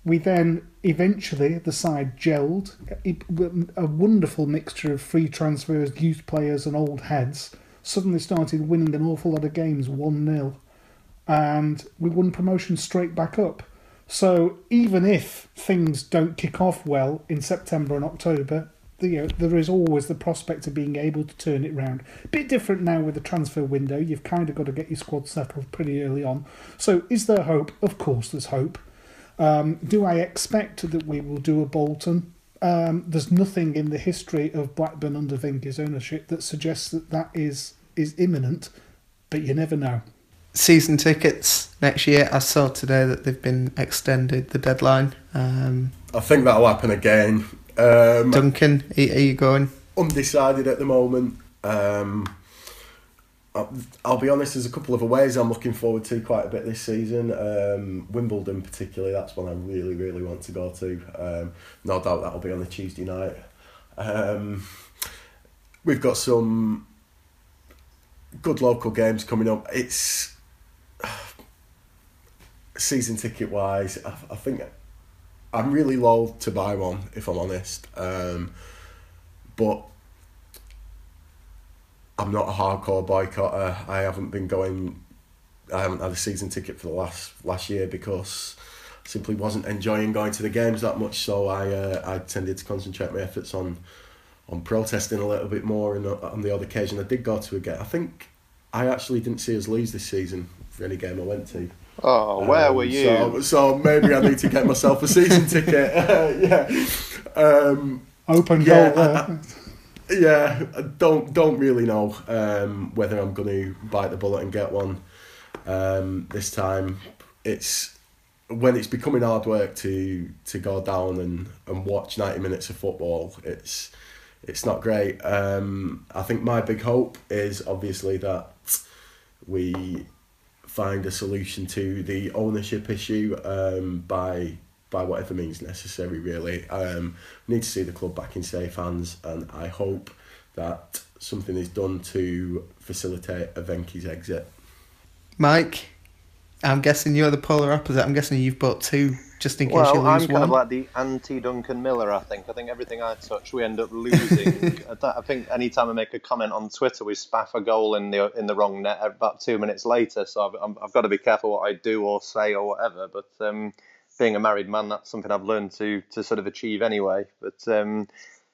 We then eventually the side gelled, a wonderful mixture of free transfers, youth players, and old heads. Suddenly started winning an awful lot of games 1 0, and we won promotion straight back up. So even if things don't kick off well in September and October, you know, there is always the prospect of being able to turn it round. Bit different now with the transfer window. You've kind of got to get your squad settled pretty early on. So is there hope? Of course, there's hope. Um, do I expect that we will do a Bolton? Um, there's nothing in the history of Blackburn under Venky's ownership that suggests that that is is imminent, but you never know season tickets next year. I saw today that they've been extended the deadline. Um, I think that'll happen again. Um, Duncan, are, you going? Undecided at the moment. Um, I'll, be honest. There's a couple of aways I'm looking forward to quite a bit this season. Um, Wimbledon, particularly, that's one I really, really want to go to. Um, no doubt that'll be on the Tuesday night. Um, we've got some good local games coming up. It's *sighs* season ticket wise, I, I think I'm really low to buy one if I'm honest. Um, but I'm not a hardcore boycotter. I haven't been going. I haven't had a season ticket for the last last year because I simply wasn't enjoying going to the games that much. So I uh, I tended to concentrate my efforts on on protesting a little bit more. And on the odd occasion, I did go to a game. I think I actually didn't see us lose this season for any game I went to. Oh, where um, were you? So, so, maybe I need to get myself a season *laughs* ticket. Uh, *laughs* yeah. Um, Open yeah, goal. I, yeah, I don't don't really know um, whether I'm going to bite the bullet and get one um, this time. It's when it's becoming hard work to to go down and, and watch ninety minutes of football. It's it's not great. Um, I think my big hope is obviously that we find a solution to the ownership issue um, by by whatever means necessary. Really, um, we need to see the club back in safe hands, and I hope that something is done to facilitate Evenki's exit. Mike, I'm guessing you're the polar opposite. I'm guessing you've bought two just in case well, you lose one. I'm one. kind of like the anti Duncan Miller. I think. I think everything I touch, we end up losing. *laughs* I think any time I make a comment on Twitter, we spaff a goal in the in the wrong net about two minutes later. So I've, I've got to be careful what I do or say or whatever. But um, being a married man, that's something I've learned to to sort of achieve anyway. But um,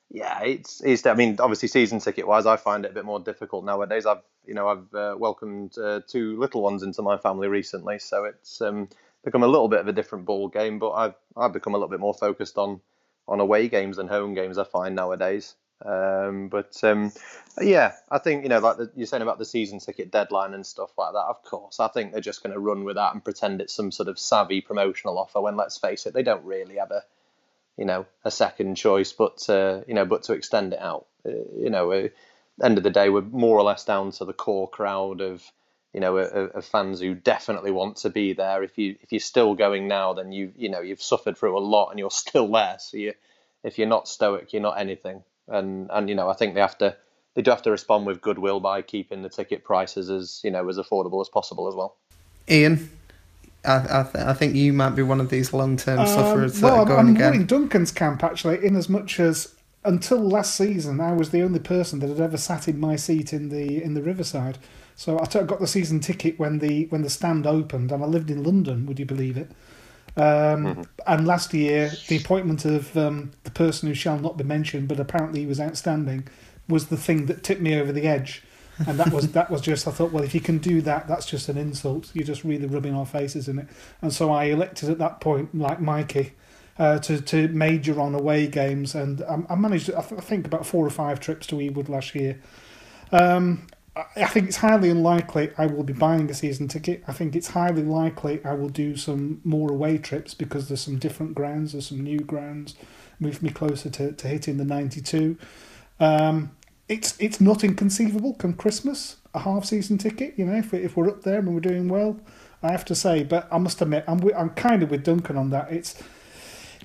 yeah, it's it's. I mean, obviously, season ticket wise, I find it a bit more difficult nowadays. I've you know I've uh, welcomed uh, two little ones into my family recently, so it's um, become a little bit of a different ball game. But I've I've become a little bit more focused on on away games than home games. I find nowadays. Um, but um, yeah, I think you know, like the, you're saying about the season ticket deadline and stuff like that. Of course, I think they're just going to run with that and pretend it's some sort of savvy promotional offer. When let's face it, they don't really have a you know a second choice, but uh, you know, but to extend it out. Uh, you know, uh, end of the day, we're more or less down to the core crowd of you know of, fans who definitely want to be there. If you if you're still going now, then you you know you've suffered through a lot and you're *laughs* still there. So you if you're not stoic, you're not anything. And and you know I think they have to they do have to respond with goodwill by keeping the ticket prices as you know as affordable as possible as well. Ian, I I, th- I think you might be one of these long term um, sufferers well, that are going I'm again. in Duncan's camp actually, in as much as until last season I was the only person that had ever sat in my seat in the in the Riverside. So I got the season ticket when the when the stand opened, and I lived in London. Would you believe it? Um, mm-hmm. And last year, the appointment of um, the person who shall not be mentioned, but apparently he was outstanding, was the thing that tipped me over the edge. And that was *laughs* that was just I thought, well, if you can do that, that's just an insult. You're just really rubbing our faces in it. And so I elected at that point, like Mikey, uh, to to major on away games, and I, I managed I, th- I think about four or five trips to Ewood last year. Um, I think it's highly unlikely I will be buying a season ticket. I think it's highly likely I will do some more away trips because there's some different grounds, there's some new grounds, move me closer to, to hitting the 92. Um, it's it's not inconceivable come Christmas, a half season ticket, you know, if, we, if we're up there and we're doing well. I have to say. But I must admit, I'm I'm kind of with Duncan on that. It's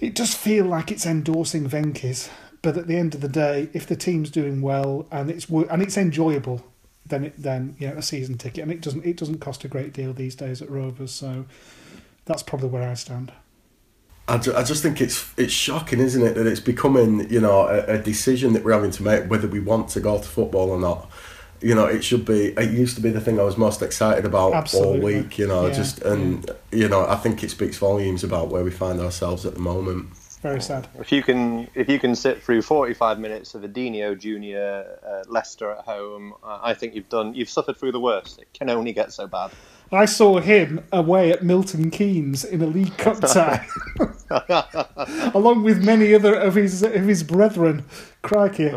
it does feel like it's endorsing Venky's, but at the end of the day, if the team's doing well and it's and it's enjoyable, then it then yeah a season ticket, and it doesn't it doesn't cost a great deal these days at Rovers. So that's probably where I stand. I, ju- I just think it's it's shocking, isn't it, that it's becoming you know a, a decision that we're having to make whether we want to go to football or not. You know, it should be. It used to be the thing I was most excited about Absolutely. all week. You know, Yeah, just and you know, I think it speaks volumes about where we find ourselves at the moment. Very sad. If you can, if you can sit through forty-five minutes of a Dino Junior uh, Leicester at home, I think you've done. You've suffered through the worst. It can only get so bad. I saw him away at Milton Keynes in a League Cup *laughs* tie, *laughs* along with many other of his of his brethren. Crikey,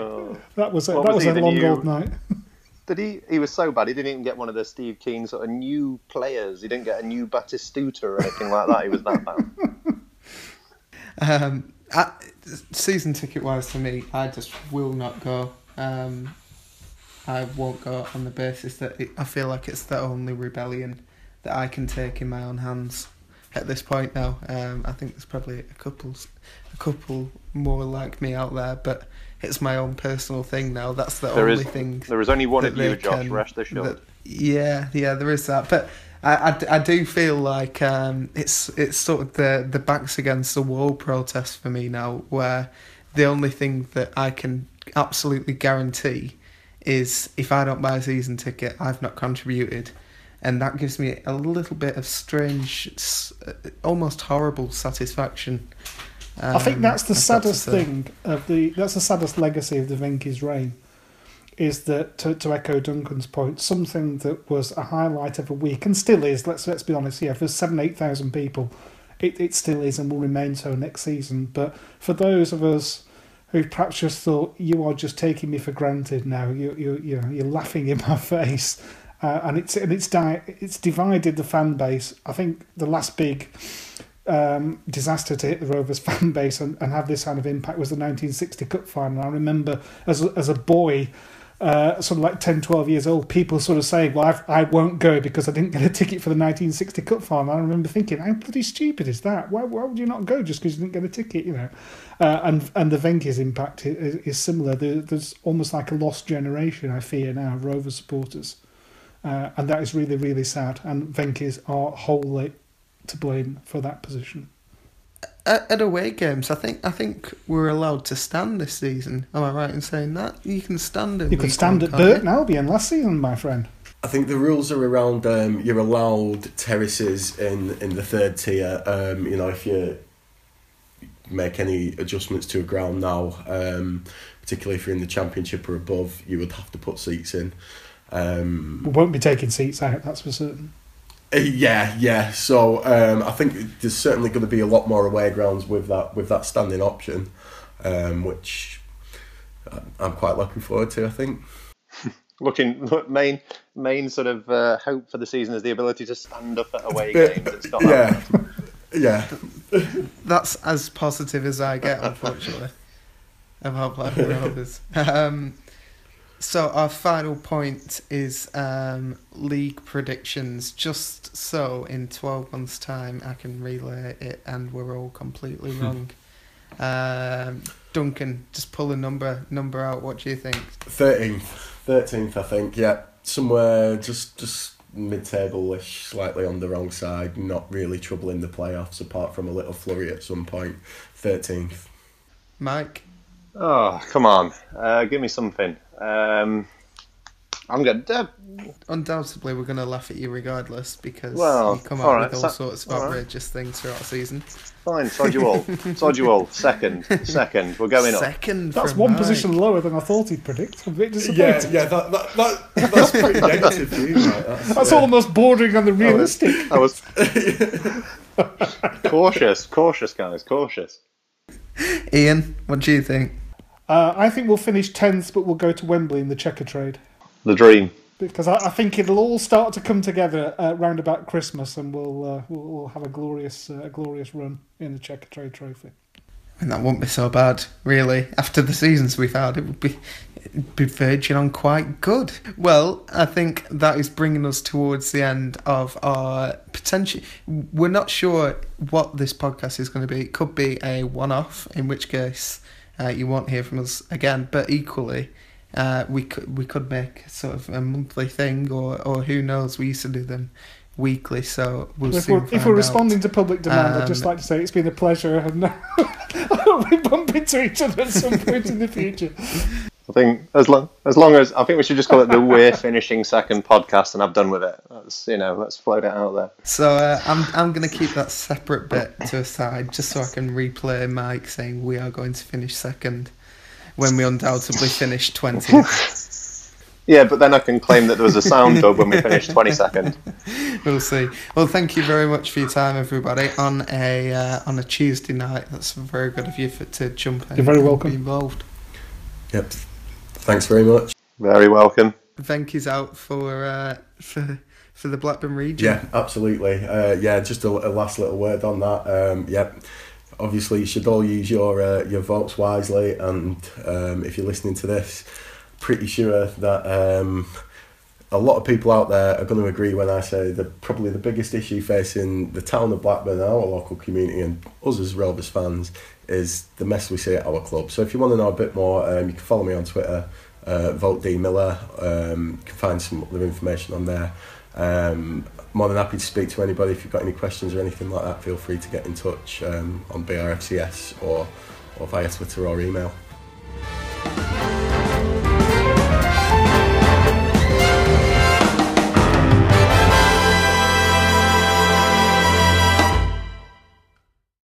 that was a, What that was was a long new- old night. *laughs* Did he? He was so bad. He didn't even get one of the Steve Kean sort of new players. He didn't get a new Batistuta or anything like that. He was that bad. Um, I, season ticket wise, for me, I just will not go. Um, I won't go on the basis that it, I feel like it's the only rebellion that I can take in my own hands at this point. Now, um, I think there's probably a couple, a couple more like me out there, but it's my own personal thing now. That's the There only is thing. there is only one of you, Josh. can- Rest assured. that- yeah, yeah, there is that, but I, I I do feel like um, it's it's sort of the the backs against the wall protest for me now, where the only thing that I can absolutely guarantee is if I don't buy a season ticket, I've not contributed, and that gives me a little bit of strange, uh, almost horrible satisfaction. I think Um, that's the got to saddest thing of the that's the saddest legacy of the Venky's reign. Is that to, to echo Duncan's point, something that was a highlight of a week and still is. Let's let's be honest. Yeah, for seven eight thousand people, it, it still is and will remain so next season. But for those of us who perhaps just thought you are just taking me for granted now, you you you you're laughing in my *laughs* face, uh, and it's and it's di- it's divided the fan base. I think the last big um, disaster to hit the Rovers *laughs* fan base and, and have this kind of impact was the 1960 Cup final. I remember as as a boy, uh, sort of like 10, 12 years old, people sort of saying, Well, I've, I won't go because I didn't get a ticket for the 1960 Cup final. I remember thinking, How bloody stupid is that? Why, why would you not go just because you didn't get a ticket, you know? Uh, and and the Venky's impact is, is similar. There, there's almost like a lost generation, I fear now, of Rovers supporters. Uh, and that is really, really sad. And Venky's are wholly to blame for that position. At, at away games, I think I think we're allowed to stand this season. Am I right in saying that? You can stand in. You could stand at? Burton Albion last season, my friend. I think the rules are around um, you're allowed terraces in, in the third tier. Um, you know, if you make any adjustments to a ground now, um, particularly if you're in the championship or above, you would have to put seats in. Um, We won't be taking seats out, that's for certain. Yeah, yeah. So um, I think there's certainly going to be a lot more away grounds with that with that standing option, um, which I- I'm quite looking forward to. I think. *laughs* Looking main main sort of uh, hope for the season is the ability to stand up at away *laughs* games. It's got that. yeah, yeah. *laughs* That's as positive as I get, unfortunately, about Blackburn Rovers. Um, so our final point is um, league predictions. Just so in twelve months' time, I can relay it, and we're all completely *laughs* wrong. um, Duncan, just pull a number number out. What do you think? Thirteenth, thirteenth, I think. Yeah, somewhere just just mid-table-ish, slightly on the wrong side. Not really troubling the playoffs, apart from a little flurry at some point. Thirteenth. Mike, Oh come on, uh, give me something. Um, I'm good. Uh, undoubtedly, we're going to laugh at you regardless because Well, you come out all right, with all so- sorts of all right. outrageous things throughout the season. fine, sod you all. sod you all. Second, *laughs* second. We're going up. Second, That's one Mike. position lower than I thought he'd predict. I'm a bit Yeah, disappointed. yeah. That, that, that that's pretty *laughs* negative, view, right? That's, That's yeah. almost bordering on the realistic. I was *laughs* cautious, cautious, guys, cautious. Ian, what do you think? Uh, I think we'll finish 10th, but we'll go to Wembley in the Checkatrade. The dream. Because I, I think it'll all start to come together uh, round about Christmas and we'll, uh, we'll, we'll have a glorious, uh, a glorious run in the Checkatrade trophy. And that won't be so bad, really. After the seasons we've had, it would be it'd be verging on quite good. Well, I think that is bringing us towards the end of our potential. We're not sure what this podcast is going to be. It could be a one-off, in which case uh, you won't hear from us again. But equally, uh, we could we could make sort of a monthly thing, or or who knows? We used to do them weekly, so we'll if we're, if we're out. responding to public demand, I'd just Um, like to say it's been a pleasure. And I hope we bump into each other at some point in the future. *laughs* I think as long as long as I think we should just call it the We're Finishing Second podcast, and I've done with it. That's you know, let's float it out there. So uh, I'm I'm gonna keep that separate bit to a side just so I can replay Mike saying we are going to finish second when we undoubtedly finish twentieth. *laughs* Yeah, but then I can claim that there was a sound dub when we finished twenty second. *laughs* we'll see. Well, thank you very much for your time, everybody. On a uh, on a Tuesday night, that's very good of you for, to jump in. You're very and welcome. Be involved. Yep. Thanks very much. Very welcome. Venky's out for uh, for for the Blackburn region. Yeah, absolutely. Uh, yeah, just a, a last little word on that. Um, yep. Obviously, you should all use your uh, your votes wisely, and um, if you're listening to this, pretty sure that um, a lot of people out there are going to agree when I say that probably the biggest issue facing the town of Blackburn, our local community, and us as Rovers fans is the mess we see at our club. So if you want to know a bit more, um, you can follow me on Twitter, uh, Vote D Miller. Um, you can find some other information on there. Um, more than happy to speak to anybody. If you've got any questions or anything like that, feel free to get in touch um, on BRFCS or, or via Twitter or email.